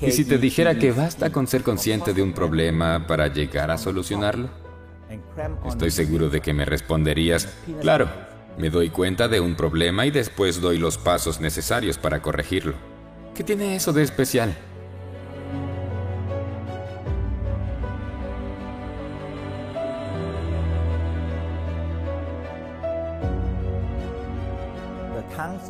¿Y si te dijera que basta con ser consciente de un problema para llegar a solucionarlo? Estoy seguro de que me responderías, claro, me doy cuenta de un problema y después doy los pasos necesarios para corregirlo. ¿Qué tiene eso de especial?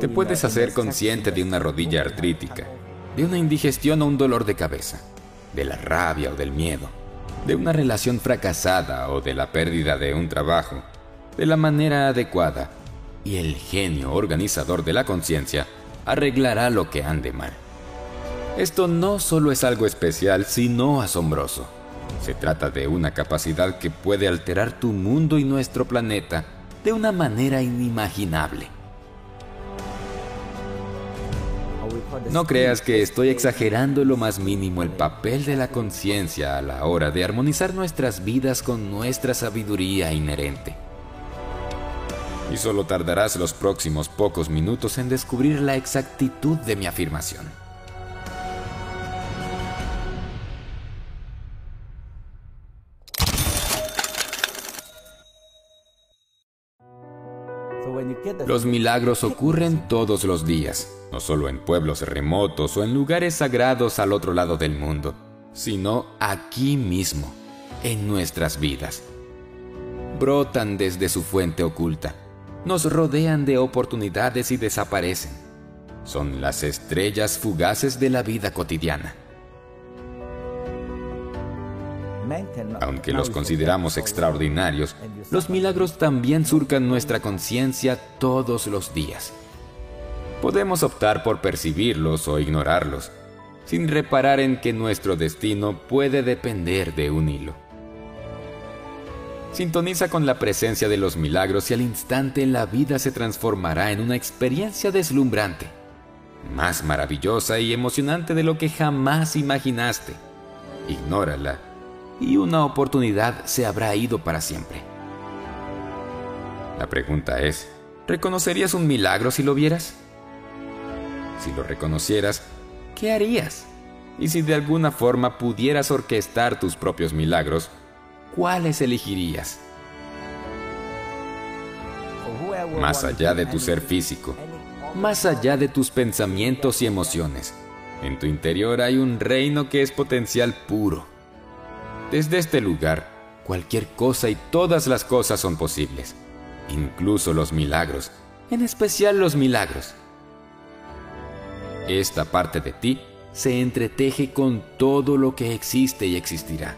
Te puedes hacer consciente de una rodilla artrítica, de una indigestión o un dolor de cabeza, de la rabia o del miedo, de una relación fracasada o de la pérdida de un trabajo, de la manera adecuada, y el genio organizador de la conciencia arreglará lo que ande mal. Esto no solo es algo especial, sino asombroso. Se trata de una capacidad que puede alterar tu mundo y nuestro planeta de una manera inimaginable. No creas que estoy exagerando lo más mínimo el papel de la conciencia a la hora de armonizar nuestras vidas con nuestra sabiduría inherente. Y solo tardarás los próximos pocos minutos en descubrir la exactitud de mi afirmación. Los milagros ocurren todos los días, no solo en pueblos remotos o en lugares sagrados al otro lado del mundo, sino aquí mismo, en nuestras vidas. Brotan desde su fuente oculta, nos rodean de oportunidades y desaparecen. Son las estrellas fugaces de la vida cotidiana. Aunque los consideramos extraordinarios, los milagros también surcan nuestra conciencia todos los días. Podemos optar por percibirlos o ignorarlos, sin reparar en que nuestro destino puede depender de un hilo. Sintoniza con la presencia de los milagros y al instante la vida se transformará en una experiencia deslumbrante, más maravillosa y emocionante de lo que jamás imaginaste. Ignórala y una oportunidad se habrá ido para siempre. La pregunta es, ¿reconocerías un milagro si lo vieras? Si lo reconocieras, ¿qué harías? Y si de alguna forma pudieras orquestar tus propios milagros, ¿cuáles elegirías? Más allá de tu ser físico, más allá de tus pensamientos y emociones, en tu interior hay un reino que es potencial puro desde este lugar, cualquier cosa y todas las cosas son posibles, incluso los milagros, en especial los milagros. Esta parte de ti se entreteje con todo lo que existe y existirá.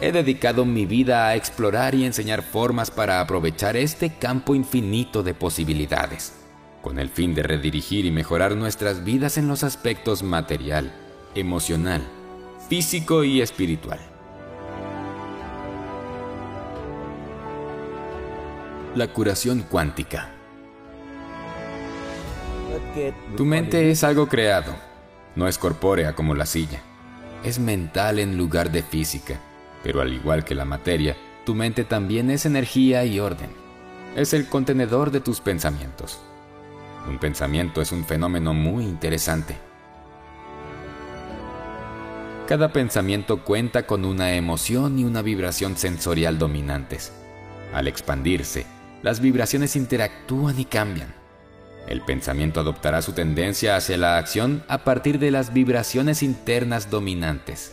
He dedicado mi vida a explorar y enseñar formas para aprovechar este campo infinito de posibilidades, con el fin de redirigir y mejorar nuestras vidas en los aspectos material, emocional, físico y espiritual. La curación cuántica. Tu mente es algo creado, no es corpórea como la silla. Es mental en lugar de física, pero al igual que la materia, tu mente también es energía y orden. Es el contenedor de tus pensamientos. Un pensamiento es un fenómeno muy interesante. Cada pensamiento cuenta con una emoción y una vibración sensorial dominantes. Al expandirse, las vibraciones interactúan y cambian. El pensamiento adoptará su tendencia hacia la acción a partir de las vibraciones internas dominantes.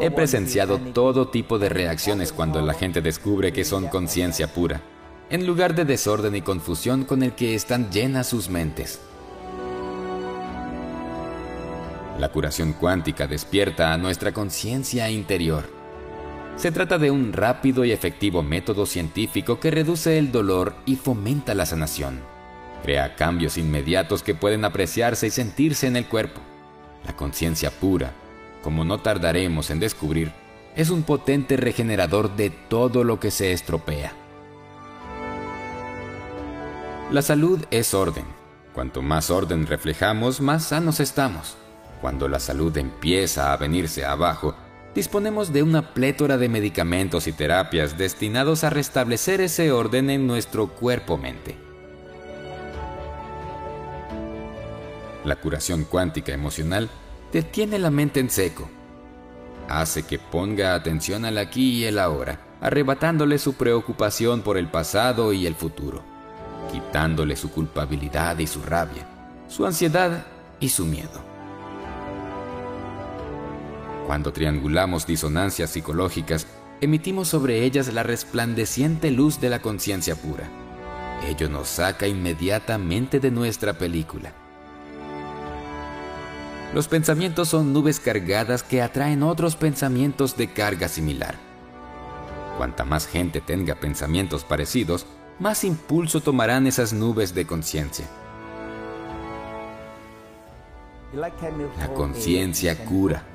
He presenciado todo tipo de reacciones cuando la gente descubre que son conciencia pura, en lugar de desorden y confusión con el que están llenas sus mentes. La curación cuántica despierta a nuestra conciencia interior. Se trata de un rápido y efectivo método científico que reduce el dolor y fomenta la sanación. Crea cambios inmediatos que pueden apreciarse y sentirse en el cuerpo. La conciencia pura, como no tardaremos en descubrir, es un potente regenerador de todo lo que se estropea. La salud es orden. Cuanto más orden reflejamos, más sanos estamos. Cuando la salud empieza a venirse abajo, disponemos de una plétora de medicamentos y terapias destinados a restablecer ese orden en nuestro cuerpo-mente. La curación cuántica emocional detiene la mente en seco. Hace que ponga atención al aquí y el ahora, arrebatándole su preocupación por el pasado y el futuro, quitándole su culpabilidad y su rabia, su ansiedad y su miedo. Cuando triangulamos disonancias psicológicas, emitimos sobre ellas la resplandeciente luz de la conciencia pura. Ello nos saca inmediatamente de nuestra película. Los pensamientos son nubes cargadas que atraen otros pensamientos de carga similar. Cuanta más gente tenga pensamientos parecidos, más impulso tomarán esas nubes de conciencia. La conciencia cura.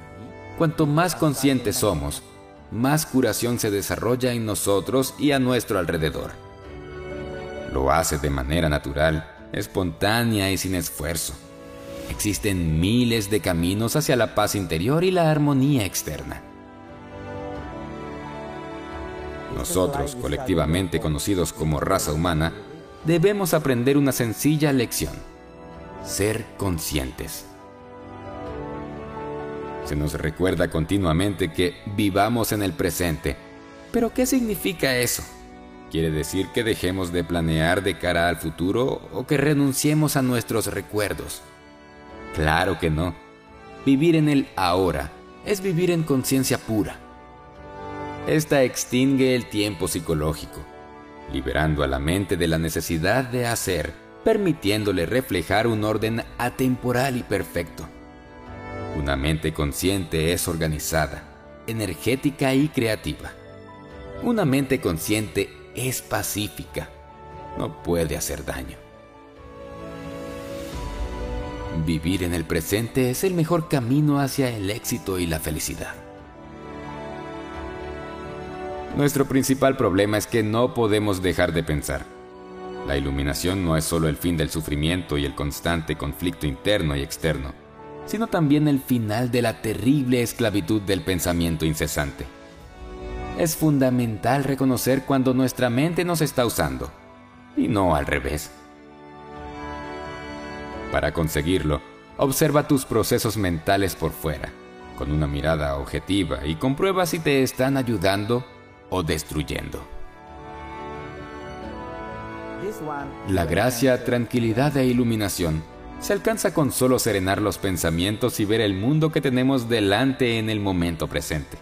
Cuanto más conscientes somos, más curación se desarrolla en nosotros y a nuestro alrededor. Lo hace de manera natural, espontánea y sin esfuerzo. Existen miles de caminos hacia la paz interior y la armonía externa. Nosotros, colectivamente conocidos como raza humana, debemos aprender una sencilla lección. Ser conscientes. Se nos recuerda continuamente que vivamos en el presente. Pero ¿qué significa eso? ¿Quiere decir que dejemos de planear de cara al futuro o que renunciemos a nuestros recuerdos? Claro que no. Vivir en el ahora es vivir en conciencia pura. Esta extingue el tiempo psicológico, liberando a la mente de la necesidad de hacer, permitiéndole reflejar un orden atemporal y perfecto. Una mente consciente es organizada, energética y creativa. Una mente consciente es pacífica, no puede hacer daño. Vivir en el presente es el mejor camino hacia el éxito y la felicidad. Nuestro principal problema es que no podemos dejar de pensar. La iluminación no es solo el fin del sufrimiento y el constante conflicto interno y externo sino también el final de la terrible esclavitud del pensamiento incesante. Es fundamental reconocer cuando nuestra mente nos está usando, y no al revés. Para conseguirlo, observa tus procesos mentales por fuera, con una mirada objetiva y comprueba si te están ayudando o destruyendo. La gracia, tranquilidad e iluminación se alcanza con solo serenar los pensamientos y ver el mundo que tenemos delante en el momento presente.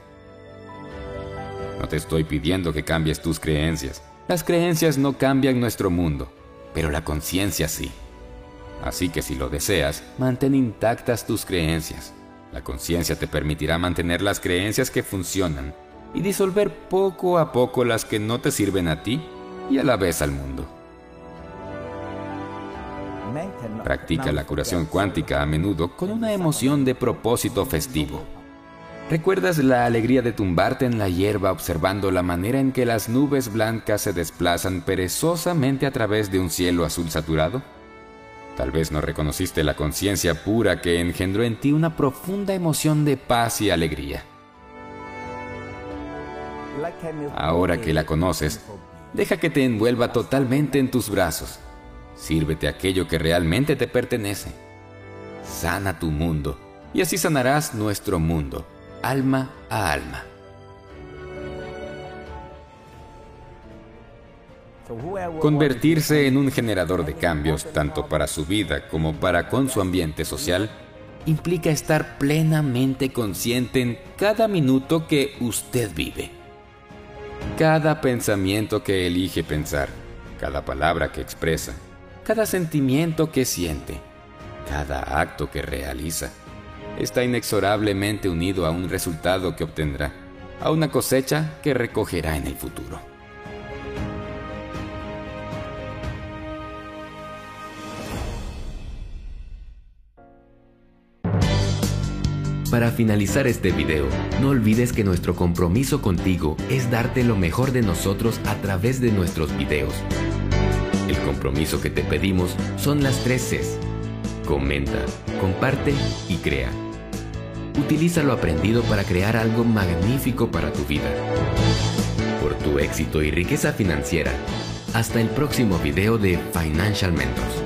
No te estoy pidiendo que cambies tus creencias. Las creencias no cambian nuestro mundo, pero la conciencia sí. Así que si lo deseas, mantén intactas tus creencias. La conciencia te permitirá mantener las creencias que funcionan y disolver poco a poco las que no te sirven a ti y a la vez al mundo. Practica la curación cuántica a menudo con una emoción de propósito festivo. ¿Recuerdas la alegría de tumbarte en la hierba observando la manera en que las nubes blancas se desplazan perezosamente a través de un cielo azul saturado? Tal vez no reconociste la conciencia pura que engendró en ti una profunda emoción de paz y alegría. Ahora que la conoces, deja que te envuelva totalmente en tus brazos Sírvete aquello que realmente te pertenece. Sana tu mundo y así sanarás nuestro mundo, alma a alma. Convertirse en un generador de cambios, tanto para su vida como para con su ambiente social, implica estar plenamente consciente en cada minuto que usted vive. Cada pensamiento que elige pensar, cada palabra que expresa, cada sentimiento que siente, cada acto que realiza, está inexorablemente unido a un resultado que obtendrá, a una cosecha que recogerá en el futuro. Para finalizar este video, no olvides que nuestro compromiso contigo es darte lo mejor de nosotros a través de nuestros videos. El compromiso que te pedimos son las tres Cs. Comenta, comparte y crea. Utiliza lo aprendido para crear algo magnífico para tu vida. Por tu éxito y riqueza financiera. Hasta el próximo video de Financial Mentors.